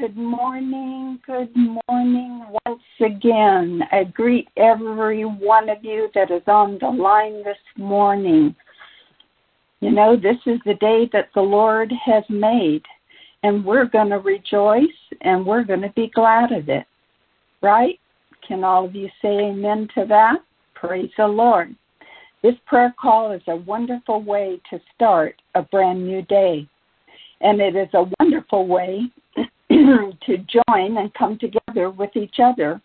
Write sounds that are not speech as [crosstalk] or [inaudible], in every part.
Good morning, good morning once again. I greet every one of you that is on the line this morning. You know, this is the day that the Lord has made, and we're going to rejoice and we're going to be glad of it. Right? Can all of you say amen to that? Praise the Lord. This prayer call is a wonderful way to start a brand new day. And it is a wonderful way [clears throat] to join and come together with each other.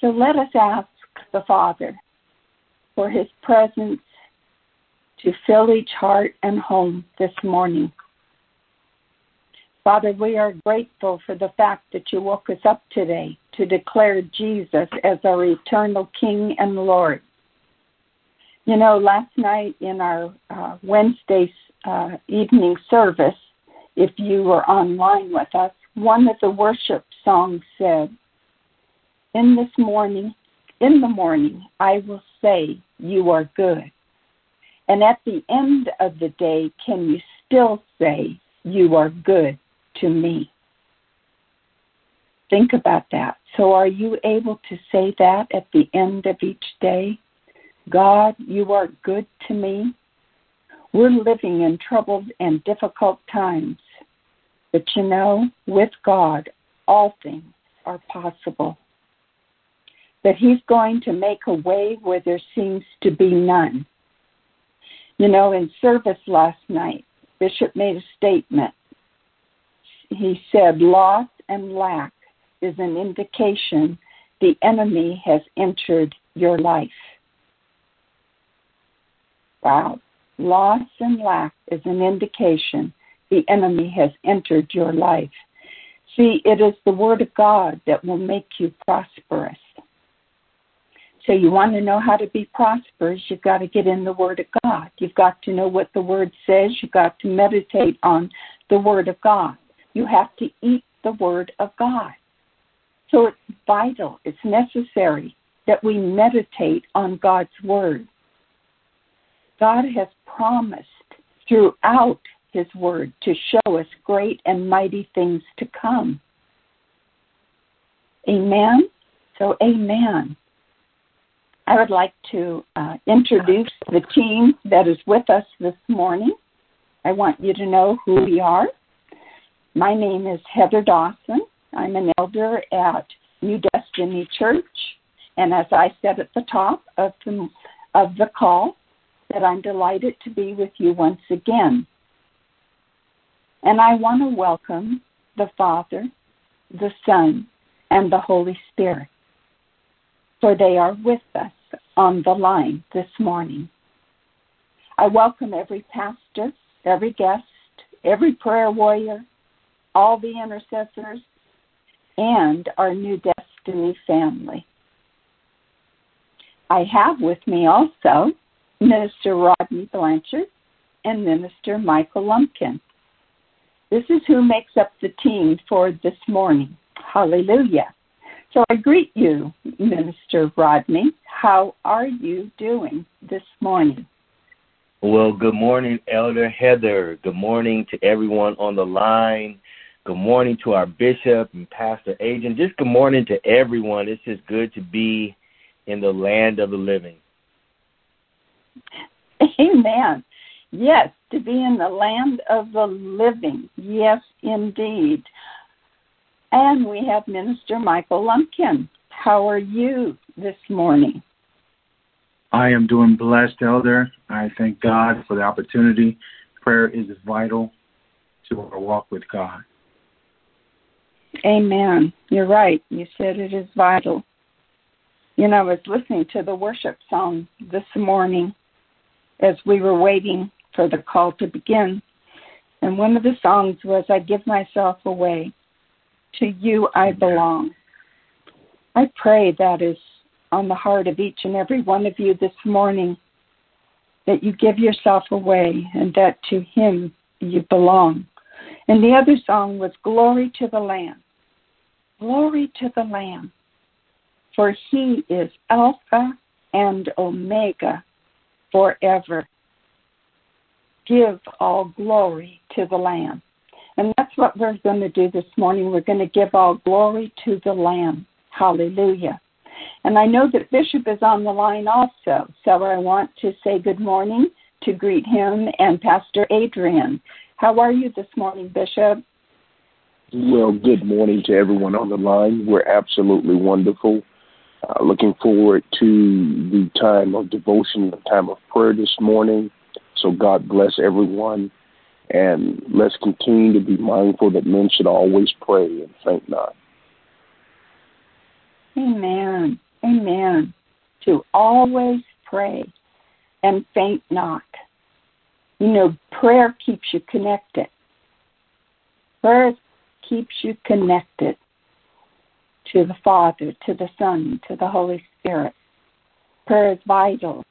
So let us ask the Father for his presence to fill each heart and home this morning. Father, we are grateful for the fact that you woke us up today to declare Jesus as our eternal King and Lord. You know, last night in our uh, Wednesday uh, evening service, if you were online with us, one of the worship songs said, In this morning, in the morning, I will say, You are good. And at the end of the day, can you still say, You are good to me? Think about that. So, are you able to say that at the end of each day? God, you are good to me. We're living in troubled and difficult times. But you know, with God, all things are possible. That He's going to make a way where there seems to be none. You know, in service last night, Bishop made a statement. He said, Loss and lack is an indication the enemy has entered your life. Wow. Loss and lack is an indication the enemy has entered your life. See, it is the Word of God that will make you prosperous. So you want to know how to be prosperous, you've got to get in the Word of God. You've got to know what the Word says. You've got to meditate on the Word of God. You have to eat the Word of God. So it's vital, it's necessary that we meditate on God's Word. God has promised throughout his word to show us great and mighty things to come. Amen? So, amen. I would like to uh, introduce the team that is with us this morning. I want you to know who we are. My name is Heather Dawson. I'm an elder at New Destiny Church. And as I said at the top of the, of the call, that I'm delighted to be with you once again. And I want to welcome the Father, the Son, and the Holy Spirit, for they are with us on the line this morning. I welcome every pastor, every guest, every prayer warrior, all the intercessors, and our new Destiny family. I have with me also Minister Rodney Blanchard and Minister Michael Lumpkin. This is who makes up the team for this morning. Hallelujah. So I greet you, Minister Rodney. How are you doing this morning? Well, good morning, Elder Heather. Good morning to everyone on the line. Good morning to our bishop and pastor Adrian. Just good morning to everyone. It's just good to be in the land of the living. Amen. Yes, to be in the land of the living. Yes, indeed. And we have Minister Michael Lumpkin. How are you this morning? I am doing blessed, Elder. I thank God for the opportunity. Prayer is vital to our walk with God. Amen. You're right. You said it is vital. You know, I was listening to the worship song this morning as we were waiting for the call to begin. And one of the songs was, I give myself away. To you I belong. I pray that is on the heart of each and every one of you this morning that you give yourself away and that to Him you belong. And the other song was Glory to the Lamb. Glory to the Lamb. For He is Alpha and Omega forever give all glory to the Lamb. And that's what we're going to do this morning. We're going to give all glory to the Lamb. Hallelujah. And I know that Bishop is on the line also, so I want to say good morning to greet him and Pastor Adrian. How are you this morning, Bishop? Well, good morning to everyone on the line. We're absolutely wonderful. Uh, looking forward to the time of devotion, the time of prayer this morning. So God bless everyone. And let's continue to be mindful that men should always pray and faint not. Amen. Amen. To always pray and faint not. You know, prayer keeps you connected. Prayer keeps you connected to the Father, to the Son, to the Holy Spirit. Prayer is vital.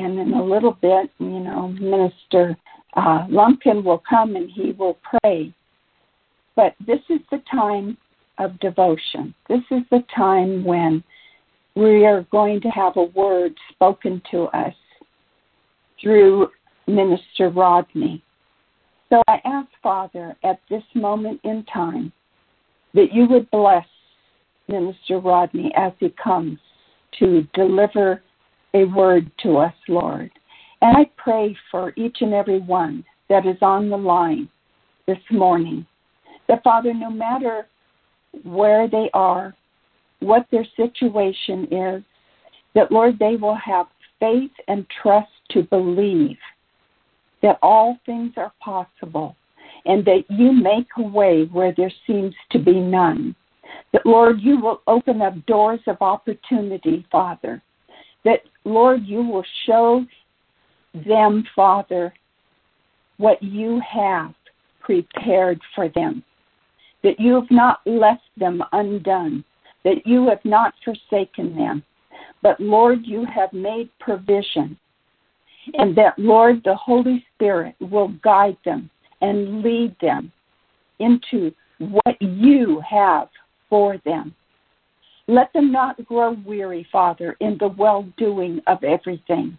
And in a little bit, you know, Minister uh, Lumpkin will come and he will pray. But this is the time of devotion. This is the time when we are going to have a word spoken to us through Minister Rodney. So I ask, Father, at this moment in time, that you would bless Minister Rodney as he comes to deliver a word to us, Lord. And I pray for each and every one that is on the line this morning that, Father, no matter where they are, what their situation is, that, Lord, they will have faith and trust to believe that all things are possible and that you make a way where there seems to be none. That, Lord, you will open up doors of opportunity, Father. That, Lord, you will show them, Father, what you have prepared for them. That you have not left them undone. That you have not forsaken them. But, Lord, you have made provision and that, Lord, the Holy Spirit will guide them and lead them into what you have for them. Let them not grow weary, Father, in the well doing of everything.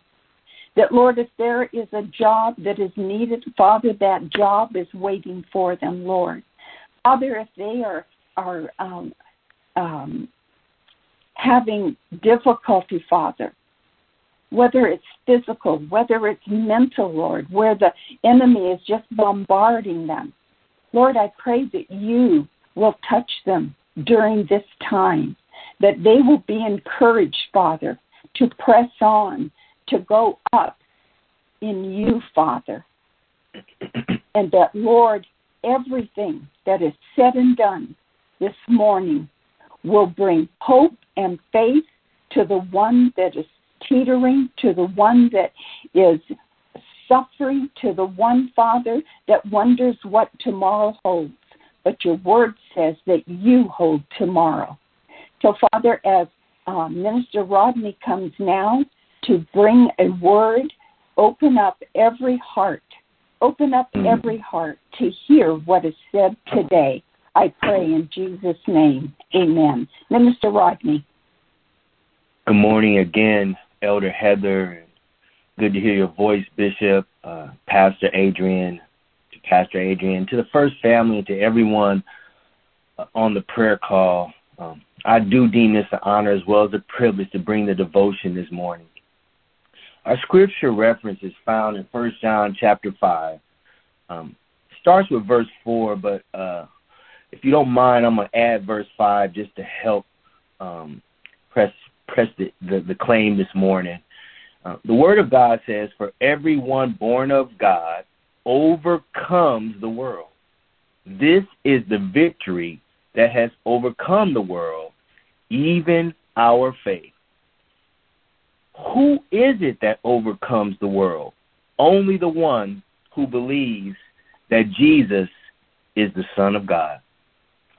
That, Lord, if there is a job that is needed, Father, that job is waiting for them, Lord. Father, if they are, are um, um, having difficulty, Father, whether it's physical, whether it's mental, Lord, where the enemy is just bombarding them. Lord, I pray that you will touch them during this time, that they will be encouraged, Father, to press on, to go up in you, Father. [clears throat] and that, Lord, everything that is said and done this morning will bring hope and faith to the one that is teetering, to the one that is suffering, to the one, Father, that wonders what tomorrow holds. But your word says that you hold tomorrow. So, Father, as uh, Minister Rodney comes now to bring a word, open up every heart. Open up mm. every heart to hear what is said today. I pray in Jesus' name. Amen. Minister Rodney. Good morning again, Elder Heather. Good to hear your voice, Bishop, uh, Pastor Adrian, to Pastor Adrian, to the first family, to everyone uh, on the prayer call. Um, I do deem this an honor as well as a privilege to bring the devotion this morning. Our scripture reference is found in First John chapter 5. Um, starts with verse 4, but uh, if you don't mind, I'm going to add verse 5 just to help um, press press the, the, the claim this morning. Uh, the Word of God says, For everyone born of God overcomes the world. This is the victory that has overcome the world, even our faith. Who is it that overcomes the world? Only the one who believes that Jesus is the Son of God.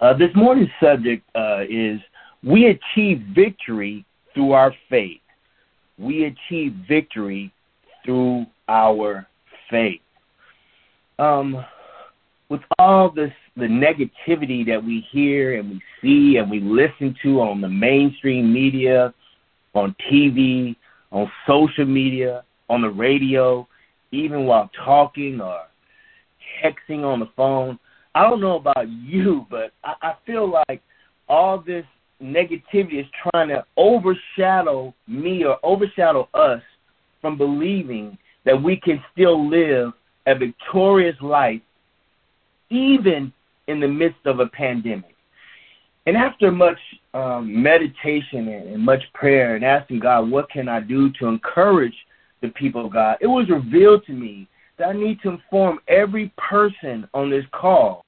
Uh, this morning's subject uh, is We achieve victory through our faith. We achieve victory through our faith. Um, with all this, the negativity that we hear and we see and we listen to on the mainstream media, on TV, on social media, on the radio, even while talking or texting on the phone, I don't know about you, but I, I feel like all this negativity is trying to overshadow me or overshadow us from believing that we can still live a victorious life even in the midst of a pandemic. And after much um, meditation and, much prayer and asking God, what can I do to encourage the people of God, it was revealed to me that I need to inform every person on this call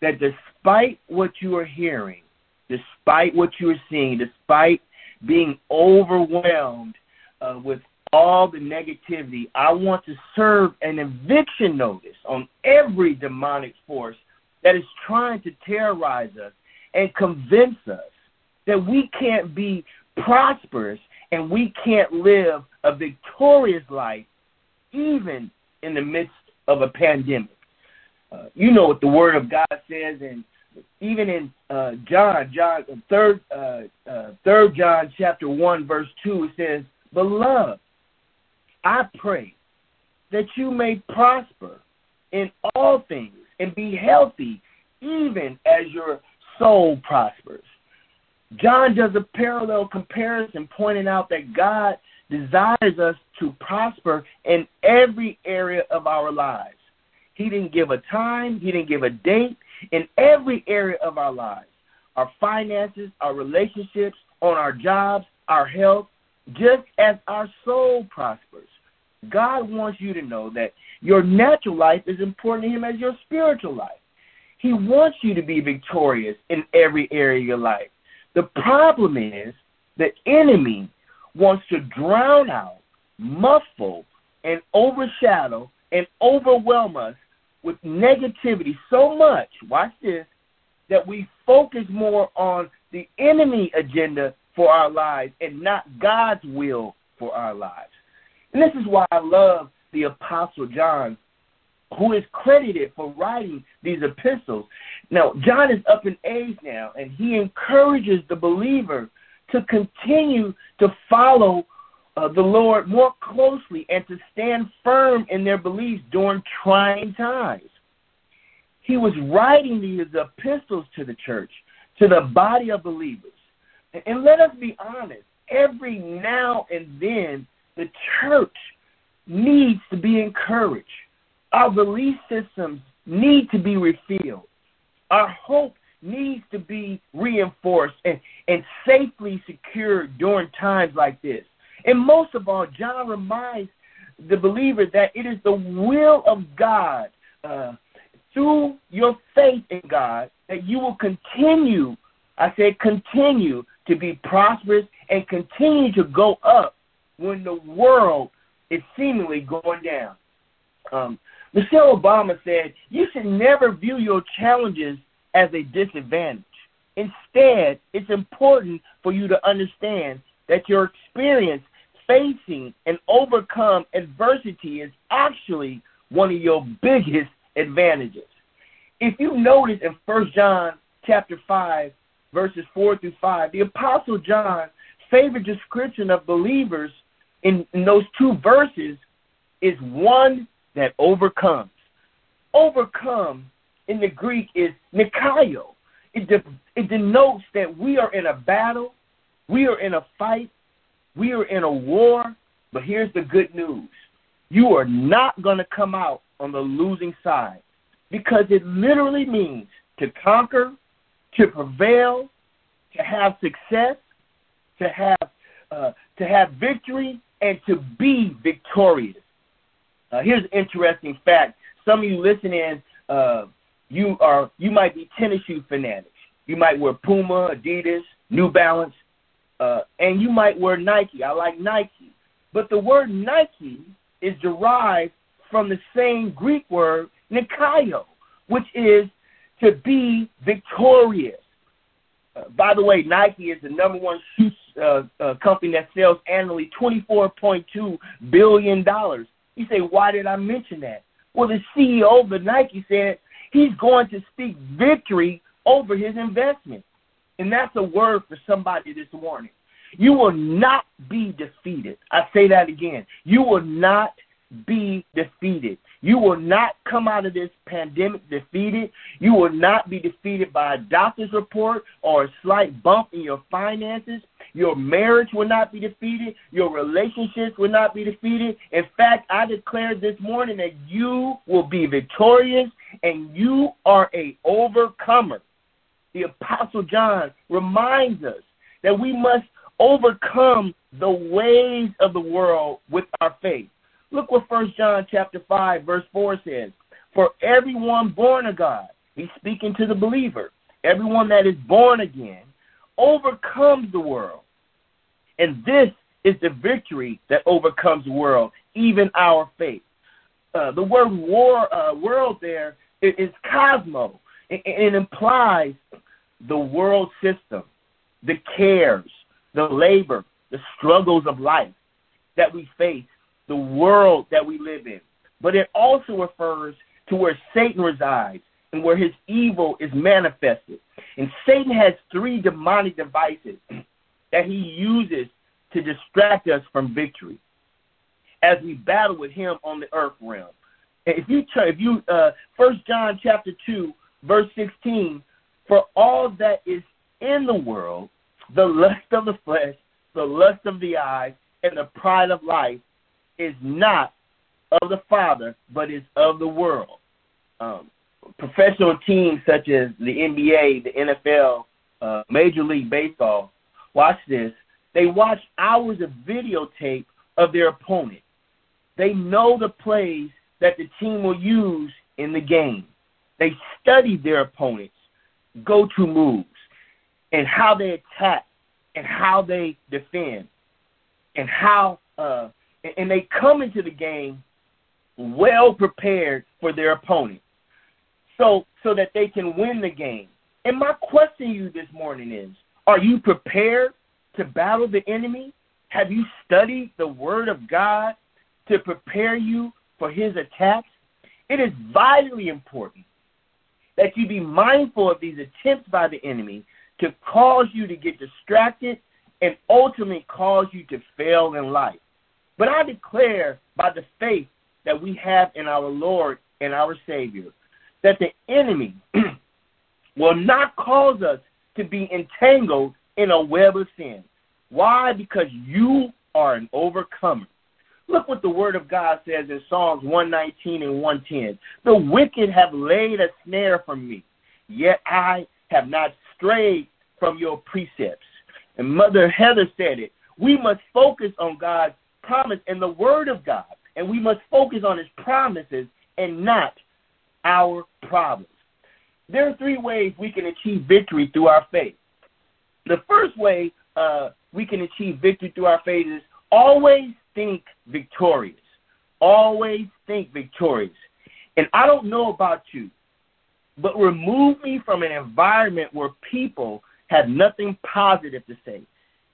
that despite what you are hearing, despite what you are seeing, despite being overwhelmed uh, with all the negativity, I want to serve an eviction notice on every demonic force that is trying to terrorize us and convince us that we can't be prosperous and we can't live a victorious life even in the midst of a pandemic. Uh, you know what the Word of God says, and even in uh, John, John third uh, uh, third John chapter one verse two, it says, "Beloved, I pray that you may prosper in all things and be healthy, even as your soul prospers." John does a parallel comparison, pointing out that God desires us to prosper in every area of our lives. He didn't give a time, He didn't give a date. In every area of our lives our finances, our relationships, on our jobs, our health, just as our soul prospers. God wants you to know that your natural life is important to Him as your spiritual life. He wants you to be victorious in every area of your life. The problem is the enemy wants to drown out, muffle, and overshadow and overwhelm us with negativity so much, watch this, that we focus more on the enemy agenda for our lives and not God's will for our lives. And this is why I love the Apostle John, who is credited for writing these epistles. Now, John is up in age now, and he encourages the believer to continue to follow uh, the Lord more closely and to stand firm in their beliefs during trying times. He was writing these epistles to the church, to the body of believers. And, and let us be honest, every now and then, the church needs to be encouraged. Our belief systems need to be refilled. Our hope needs to be reinforced and, and safely secured during times like this. And most of all, John reminds the believer that it is the will of God uh, through your faith in God that you will continue, I said continue to be prosperous and continue to go up when the world is seemingly going down. Um, Michelle Obama said, You should never view your challenges as a disadvantage. Instead, it's important for you to understand that your experience facing and overcome adversity is actually one of your biggest advantages. If you notice in First John chapter 5, verses 4 through 5, the Apostle John's favorite description of believers in, in those two verses is one that overcomes. Overcome in the Greek is nikaio. It, de- it denotes that we are in a battle, we are in a fight, we are in a war, but here's the good news. You are not going to come out on the losing side because it literally means to conquer, to prevail, to have success, to have uh, to have victory, and to be victorious. Uh, here's an interesting fact. Some of you listening uh, you are you might be tennis shoe fanatics. You might wear Puma, Adidas, New Balance, uh, and you might wear Nike. I like Nike, but the word Nike is derived from the same Greek word Nikaio, which is to be victorious. Uh, by the way, Nike is the number one shoe uh, uh, company that sells annually $24.2 billion. You say, why did I mention that? Well, the CEO of the Nike said He's going to speak victory over his investment. And that's a word for somebody this morning. You will not be defeated. I say that again. You will not be defeated. You will not come out of this pandemic defeated. You will not be defeated by a doctor's report or a slight bump in your finances. Your marriage will not be defeated. Your relationships will not be defeated. In fact, I declared this morning that you will be victorious and you are a overcomer. The apostle John reminds us that we must overcome the ways of the world with our faith. Look what First John chapter 5 verse 4 says. For everyone born of God, he's speaking to the believer, everyone that is born again overcomes the world. And this is the victory that overcomes the world, even our faith. Uh, the word war, uh, world there is, is cosmo. It, it implies the world system, the cares, the labor, the struggles of life that we face, the world that we live in. But it also refers to where Satan resides and where his evil is manifested. And Satan has three demonic devices that he uses to distract us from victory as we battle with him on the earth realm. If you if you uh First John chapter two verse sixteen, for all that is in the world, the lust of the flesh, the lust of the eyes, and the pride of life is not of the Father, but is of the world. Um, professional teams such as the NBA, the NFL, uh, Major League Baseball, watch this. They watch hours of videotape of their opponent. They know the plays that the team will use in the game. They study their opponents' go to moves and how they attack and how they defend and how uh, and they come into the game well prepared for their opponent so so that they can win the game. And my question to you this morning is are you prepared to battle the enemy? Have you studied the word of god to prepare you for his attacks? It is vitally important that you be mindful of these attempts by the enemy to cause you to get distracted and ultimately cause you to fail in life. But I declare by the faith that we have in our Lord and our Savior that the enemy [clears throat] will not cause us to be entangled in a web of sin. Why? Because you are an overcomer. Look what the Word of God says in Psalms 119 and 110. The wicked have laid a snare for me, yet I have not strayed from your precepts. And Mother Heather said it. We must focus on God's promise and the Word of God, and we must focus on His promises and not our problems. There are three ways we can achieve victory through our faith. The first way uh, we can achieve victory through our faith is always think victorious. Always think victorious. And I don't know about you, but remove me from an environment where people have nothing positive to say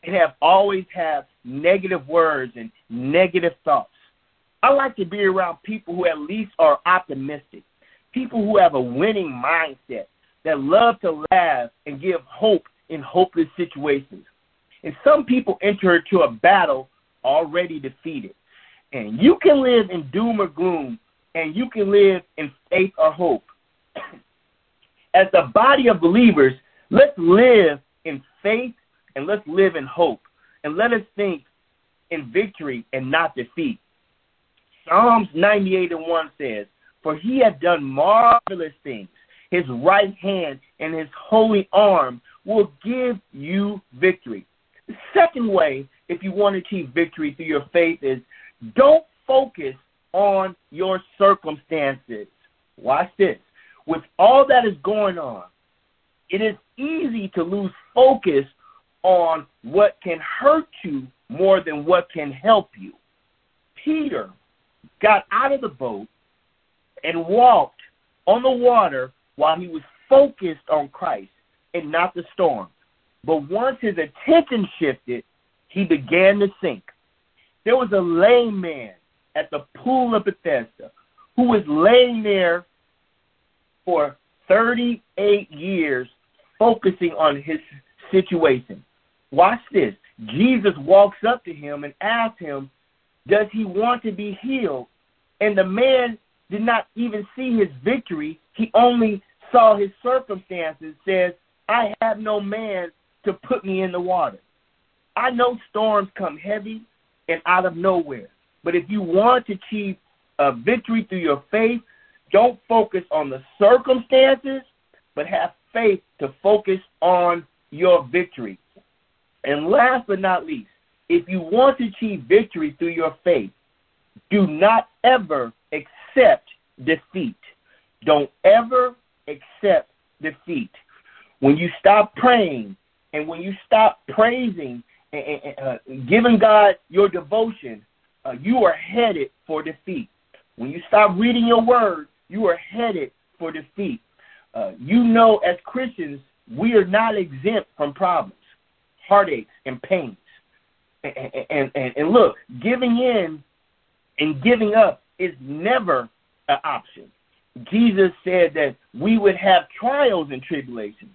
and have always have negative words and negative thoughts. I like to be around people who at least are optimistic, people who have a winning mindset, that love to laugh and give hope in hopeless situations. And some people enter into a battle already defeated. And you can live in doom or gloom, and you can live in faith or hope. [clears throat] As the body of believers, Let's live in faith and let's live in hope. And let us think in victory and not defeat. Psalms 98 and 1 says, For he hath done marvelous things. His right hand and his holy arm will give you victory. The second way, if you want to achieve victory through your faith, is don't focus on your circumstances. Watch this. With all that is going on, it is easy to lose focus on what can hurt you more than what can help you. Peter got out of the boat and walked on the water while he was focused on Christ and not the storm. But once his attention shifted, he began to sink. There was a lame man at the pool of Bethesda who was laying there for 38 years focusing on his situation. Watch this. Jesus walks up to him and asks him, Does he want to be healed? And the man did not even see his victory. He only saw his circumstances, says, I have no man to put me in the water. I know storms come heavy and out of nowhere. But if you want to achieve a victory through your faith, don't focus on the circumstances, but have faith to focus on your victory. And last but not least, if you want to achieve victory through your faith, do not ever accept defeat. Don't ever accept defeat. When you stop praying and when you stop praising and, and uh, giving God your devotion, uh, you are headed for defeat. When you stop reading your word, you are headed for defeat. Uh, you know, as Christians, we are not exempt from problems, heartaches, and pains. And, and, and, and look, giving in and giving up is never an option. Jesus said that we would have trials and tribulations.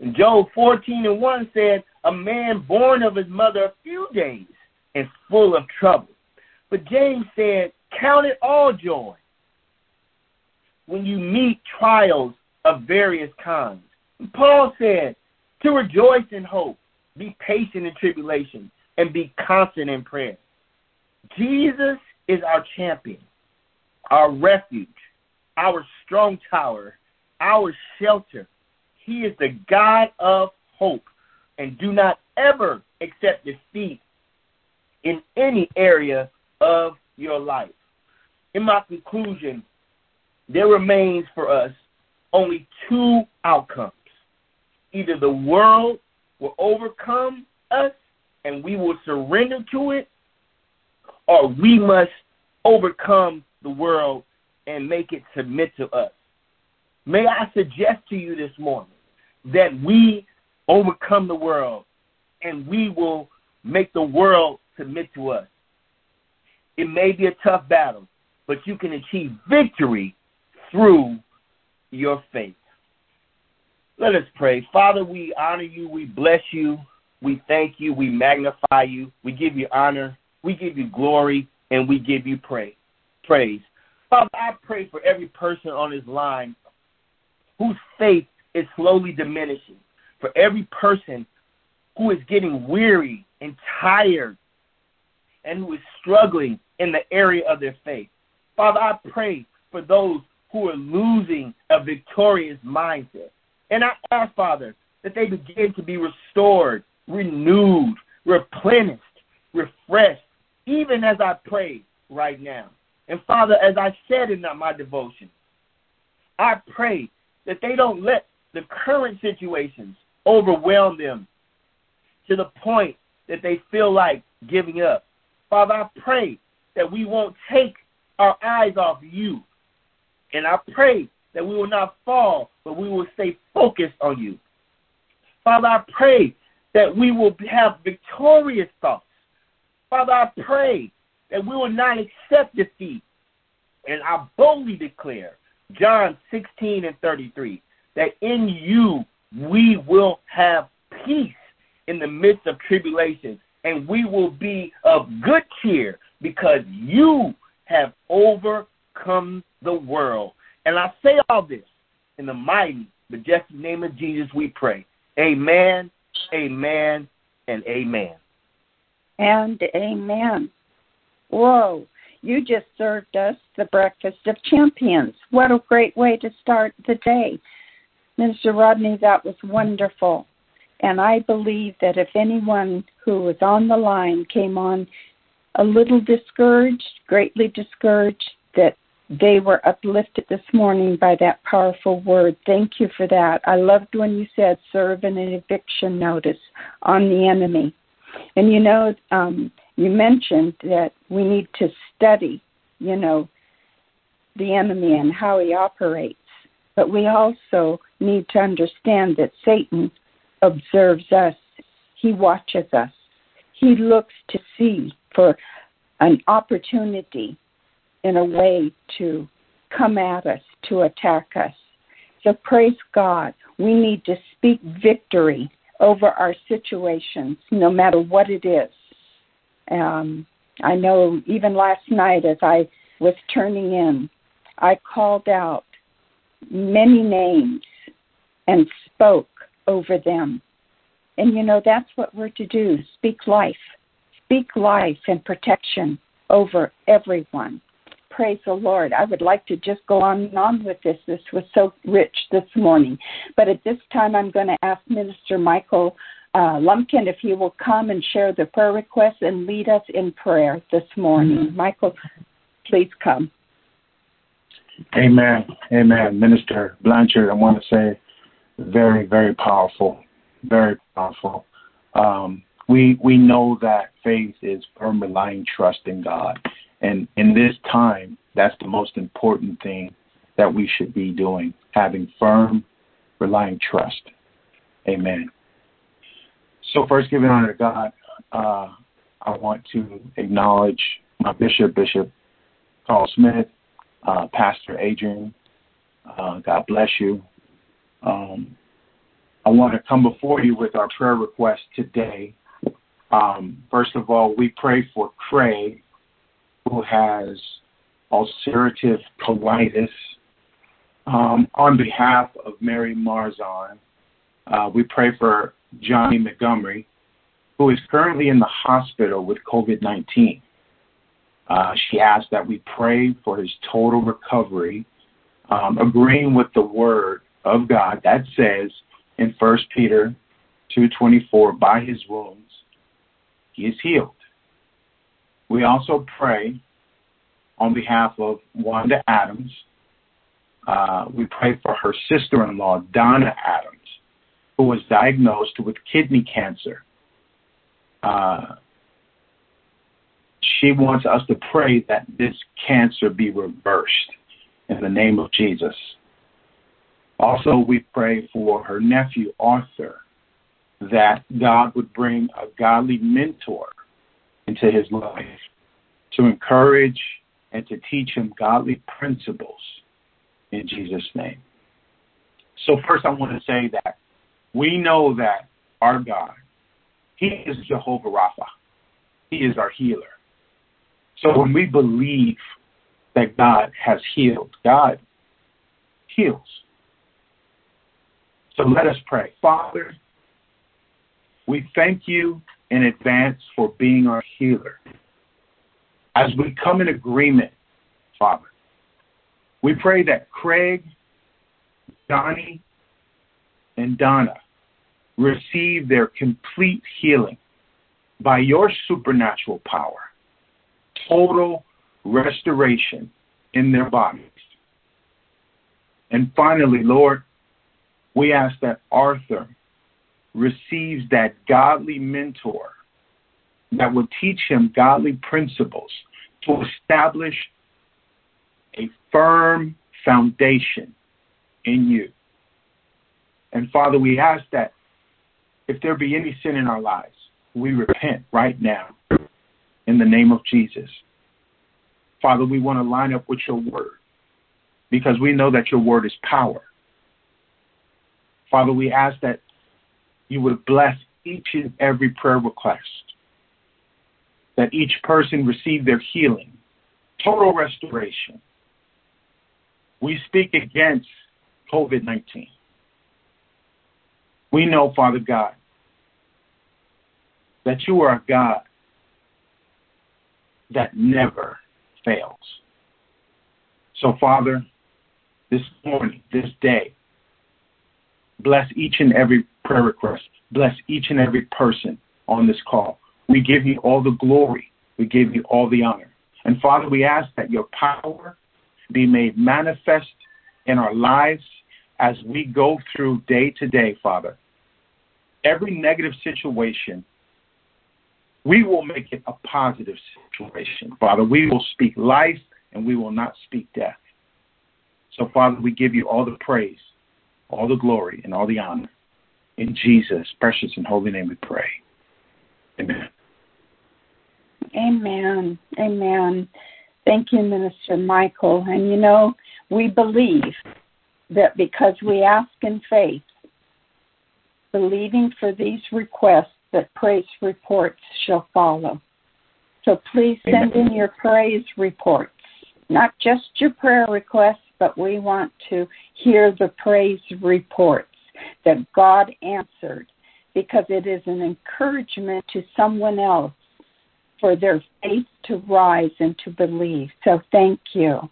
And Job 14 and 1 said, A man born of his mother a few days and full of trouble. But James said, Count it all joy when you meet trials of various kinds. And Paul said, To rejoice in hope, be patient in tribulation, and be constant in prayer. Jesus is our champion, our refuge, our strong tower, our shelter. He is the God of hope. And do not ever accept defeat in any area of your life. In my conclusion, there remains for us only two outcomes. Either the world will overcome us and we will surrender to it, or we must overcome the world and make it submit to us. May I suggest to you this morning that we overcome the world and we will make the world submit to us. It may be a tough battle, but you can achieve victory through your faith. Let us pray. Father, we honor you, we bless you, we thank you, we magnify you, we give you honor, we give you glory, and we give you praise. Praise. Father, I pray for every person on this line whose faith is slowly diminishing, for every person who is getting weary and tired and who is struggling in the area of their faith. Father, I pray for those who are losing a victorious mindset. And I ask, Father, that they begin to be restored, renewed, replenished, refreshed, even as I pray right now. And Father, as I said in my devotion, I pray that they don't let the current situations overwhelm them to the point that they feel like giving up. Father, I pray that we won't take our eyes off you. And I pray that we will not fall, but we will stay focused on you. Father, I pray that we will have victorious thoughts. Father, I pray that we will not accept defeat. And I boldly declare, John 16 and 33, that in you we will have peace in the midst of tribulation, and we will be of good cheer because you have overcome the world. And I say all this in the mighty, majestic name of Jesus, we pray. Amen, amen, and amen. And amen. Whoa, you just served us the breakfast of champions. What a great way to start the day. Minister Rodney, that was wonderful. And I believe that if anyone who was on the line came on a little discouraged, greatly discouraged, that they were uplifted this morning by that powerful word. Thank you for that. I loved when you said serve an eviction notice on the enemy. And you know, um, you mentioned that we need to study, you know, the enemy and how he operates. But we also need to understand that Satan observes us, he watches us, he looks to see for an opportunity in a way to come at us, to attack us. So praise God. We need to speak victory over our situations, no matter what it is. Um, I know even last night as I was turning in I called out many names and spoke over them. And you know, that's what we're to do speak life. Speak life and protection over everyone. Praise the Lord. I would like to just go on and on with this. This was so rich this morning. But at this time, I'm going to ask Minister Michael uh, Lumpkin if he will come and share the prayer requests and lead us in prayer this morning. Mm-hmm. Michael, please come. Amen. Amen. Minister Blanchard, I want to say very, very powerful. Very powerful. Um, we we know that faith is firm relying trust in God. And in this time, that's the most important thing that we should be doing, having firm, relying trust. Amen. So first giving honor to God, uh, I want to acknowledge my bishop, Bishop Carl Smith, uh, Pastor Adrian. Uh, God bless you. Um, I want to come before you with our prayer request today. Um, first of all, we pray for Craig, who has ulcerative colitis. Um, on behalf of Mary Marzon, uh, we pray for Johnny Montgomery, who is currently in the hospital with COVID 19. Uh, she asked that we pray for his total recovery, um, agreeing with the word of God that says in 1 Peter 2:24, by his wounds he is healed. We also pray on behalf of Wanda Adams. Uh, we pray for her sister-in-law Donna Adams, who was diagnosed with kidney cancer. Uh, she wants us to pray that this cancer be reversed in the name of Jesus. Also, we pray for her nephew, Arthur, that God would bring a godly mentor into his life to encourage and to teach him godly principles in Jesus' name. So, first, I want to say that we know that our God, He is Jehovah Rapha, He is our healer. So, when we believe that God has healed, God heals. So let us pray. Father, we thank you in advance for being our healer. As we come in agreement, Father, we pray that Craig, Donnie, and Donna receive their complete healing by your supernatural power, total restoration in their bodies. And finally, Lord, we ask that Arthur receives that godly mentor that will teach him godly principles to establish a firm foundation in you. And Father, we ask that if there be any sin in our lives, we repent right now in the name of Jesus. Father, we want to line up with your word because we know that your word is power. Father, we ask that you would bless each and every prayer request, that each person receive their healing, total restoration. We speak against COVID 19. We know, Father God, that you are a God that never fails. So, Father, this morning, this day, Bless each and every prayer request. Bless each and every person on this call. We give you all the glory. We give you all the honor. And Father, we ask that your power be made manifest in our lives as we go through day to day, Father. Every negative situation, we will make it a positive situation, Father. We will speak life and we will not speak death. So, Father, we give you all the praise all the glory and all the honor. In Jesus' precious and holy name we pray. Amen. Amen. Amen. Thank you, Minister Michael. And you know, we believe that because we ask in faith, believing for these requests, that praise reports shall follow. So please send Amen. in your praise reports not just your prayer requests, but we want to hear the praise reports that God answered because it is an encouragement to someone else for their faith to rise and to believe. So thank you.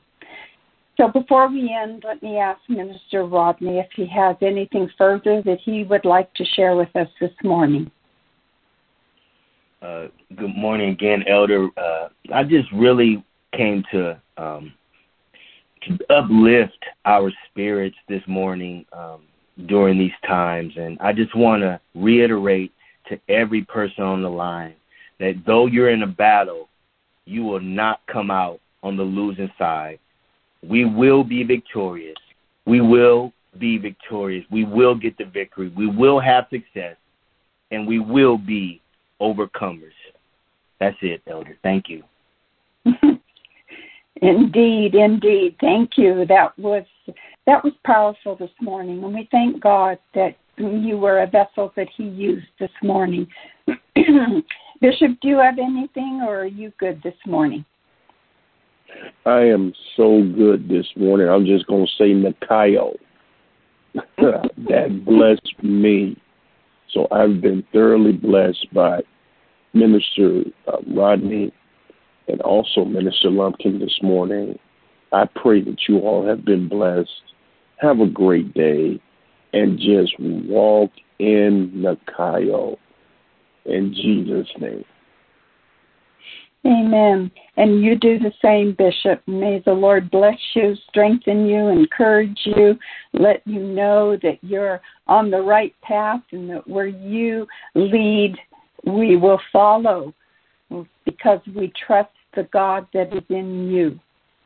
So before we end, let me ask Minister Rodney if he has anything further that he would like to share with us this morning. Uh, good morning again, Elder. Uh, I just really came to um, uplift our spirits this morning um, during these times, and I just want to reiterate to every person on the line that though you're in a battle, you will not come out on the losing side. We will be victorious. We will be victorious. We will get the victory. We will have success, and we will be overcomers. That's it, Elder. Thank you. [laughs] indeed, indeed. Thank you. That was that was powerful this morning, and we thank God that you were a vessel that He used this morning. [clears throat] Bishop, do you have anything, or are you good this morning? I am so good this morning. I'm just going to say Nikao. [laughs] that blessed me. So I've been thoroughly blessed by Minister uh, Rodney and also Minister Lumpkin this morning. I pray that you all have been blessed. Have a great day and just walk in Nikao in Jesus' name. Amen. And you do the same, Bishop. May the Lord bless you, strengthen you, encourage you, let you know that you're on the right path and that where you lead, we will follow because we trust the God that is in you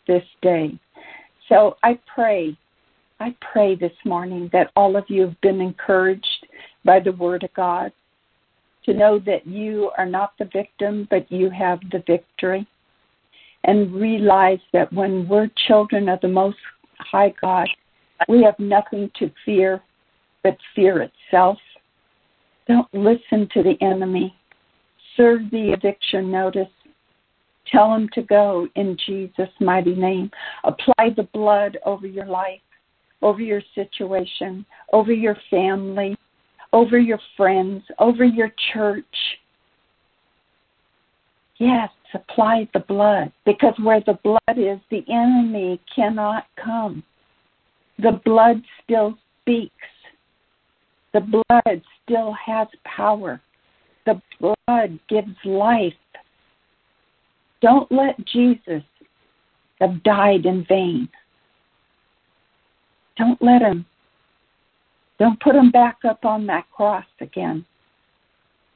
this day. So I pray, I pray this morning that all of you have been encouraged by the Word of God to know that you are not the victim, but you have the victory. And realize that when we're children of the Most High God, we have nothing to fear but fear itself. Don't listen to the enemy. Serve the eviction notice. Tell them to go in Jesus' mighty name. Apply the blood over your life, over your situation, over your family, over your friends, over your church. Yes, apply the blood because where the blood is, the enemy cannot come. The blood still speaks. The blood still has power. The blood gives life. Don't let Jesus have died in vain. Don't let him don't put him back up on that cross again.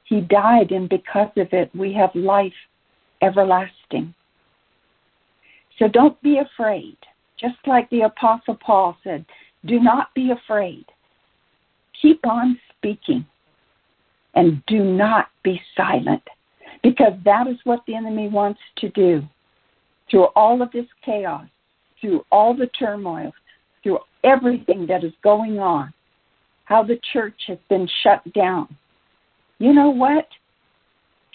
He died, and because of it, we have life everlasting. So don't be afraid. Just like the Apostle Paul said, do not be afraid. Keep on speaking and do not be silent because that is what the enemy wants to do. Through all of this chaos, through all the turmoil, through everything that is going on, how the church has been shut down. You know what?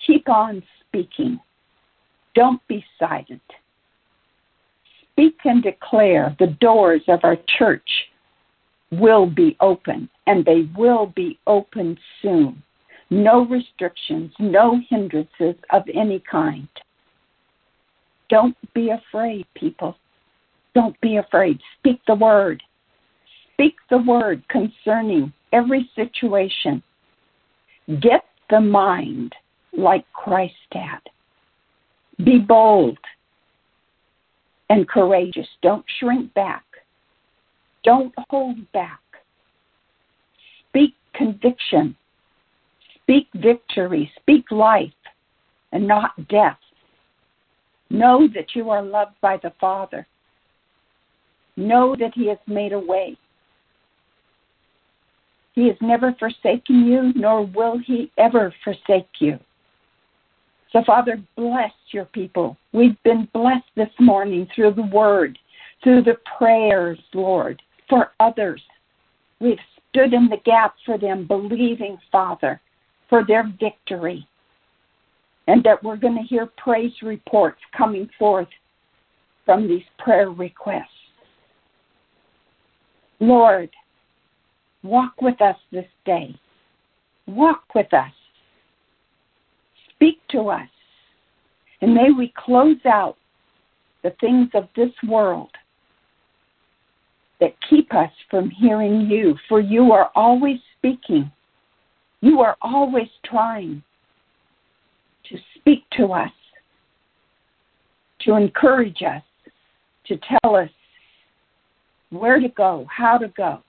Keep on speaking. Don't be silent. Speak and declare the doors of our church will be open, and they will be open soon. No restrictions, no hindrances of any kind. Don't be afraid, people. Don't be afraid. Speak the word. Speak the word concerning every situation. Get the mind like Christ had. Be bold and courageous. Don't shrink back. Don't hold back. Speak conviction. Speak victory. Speak life and not death. Know that you are loved by the Father. Know that He has made a way. He has never forsaken you, nor will he ever forsake you. So, Father, bless your people. We've been blessed this morning through the word, through the prayers, Lord, for others. We've stood in the gap for them, believing, Father, for their victory. And that we're going to hear praise reports coming forth from these prayer requests. Lord, walk with us this day. Walk with us. Speak to us. And may we close out the things of this world that keep us from hearing you, for you are always speaking. You are always trying to speak to us, to encourage us, to tell us where to go, how to go.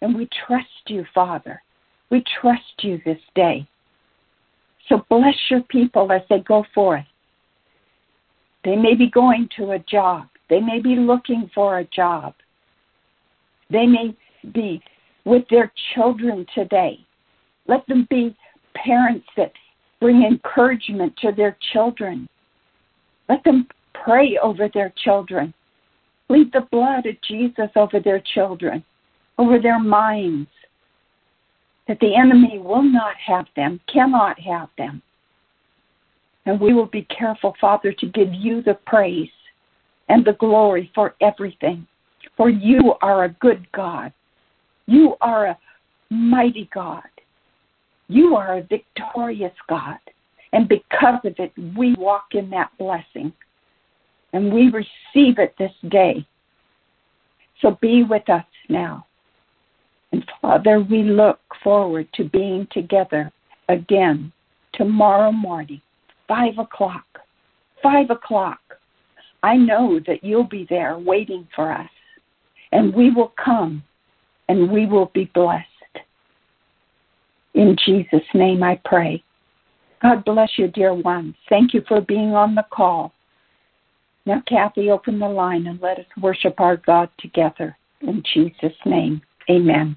And we trust you, Father. We trust you this day. So bless your people as they go forth. They may be going to a job. They may be looking for a job. They may be with their children today. Let them be parents that bring encouragement to their children. Let them pray over their children. Plead the blood of Jesus over their children, over their minds, that the enemy will not have them, cannot have them. And we will be careful, Father, to give you the praise and the glory for everything. For you are a good God. You are a mighty God. You are a victorious God. And because of it, we walk in that blessing. And we receive it this day. So be with us now. And Father, we look forward to being together again tomorrow morning, 5 o'clock. 5 o'clock. I know that you'll be there waiting for us. And we will come and we will be blessed. In Jesus' name I pray. God bless you, dear ones. Thank you for being on the call. Now, Kathy, open the line and let us worship our God together. In Jesus' name, amen.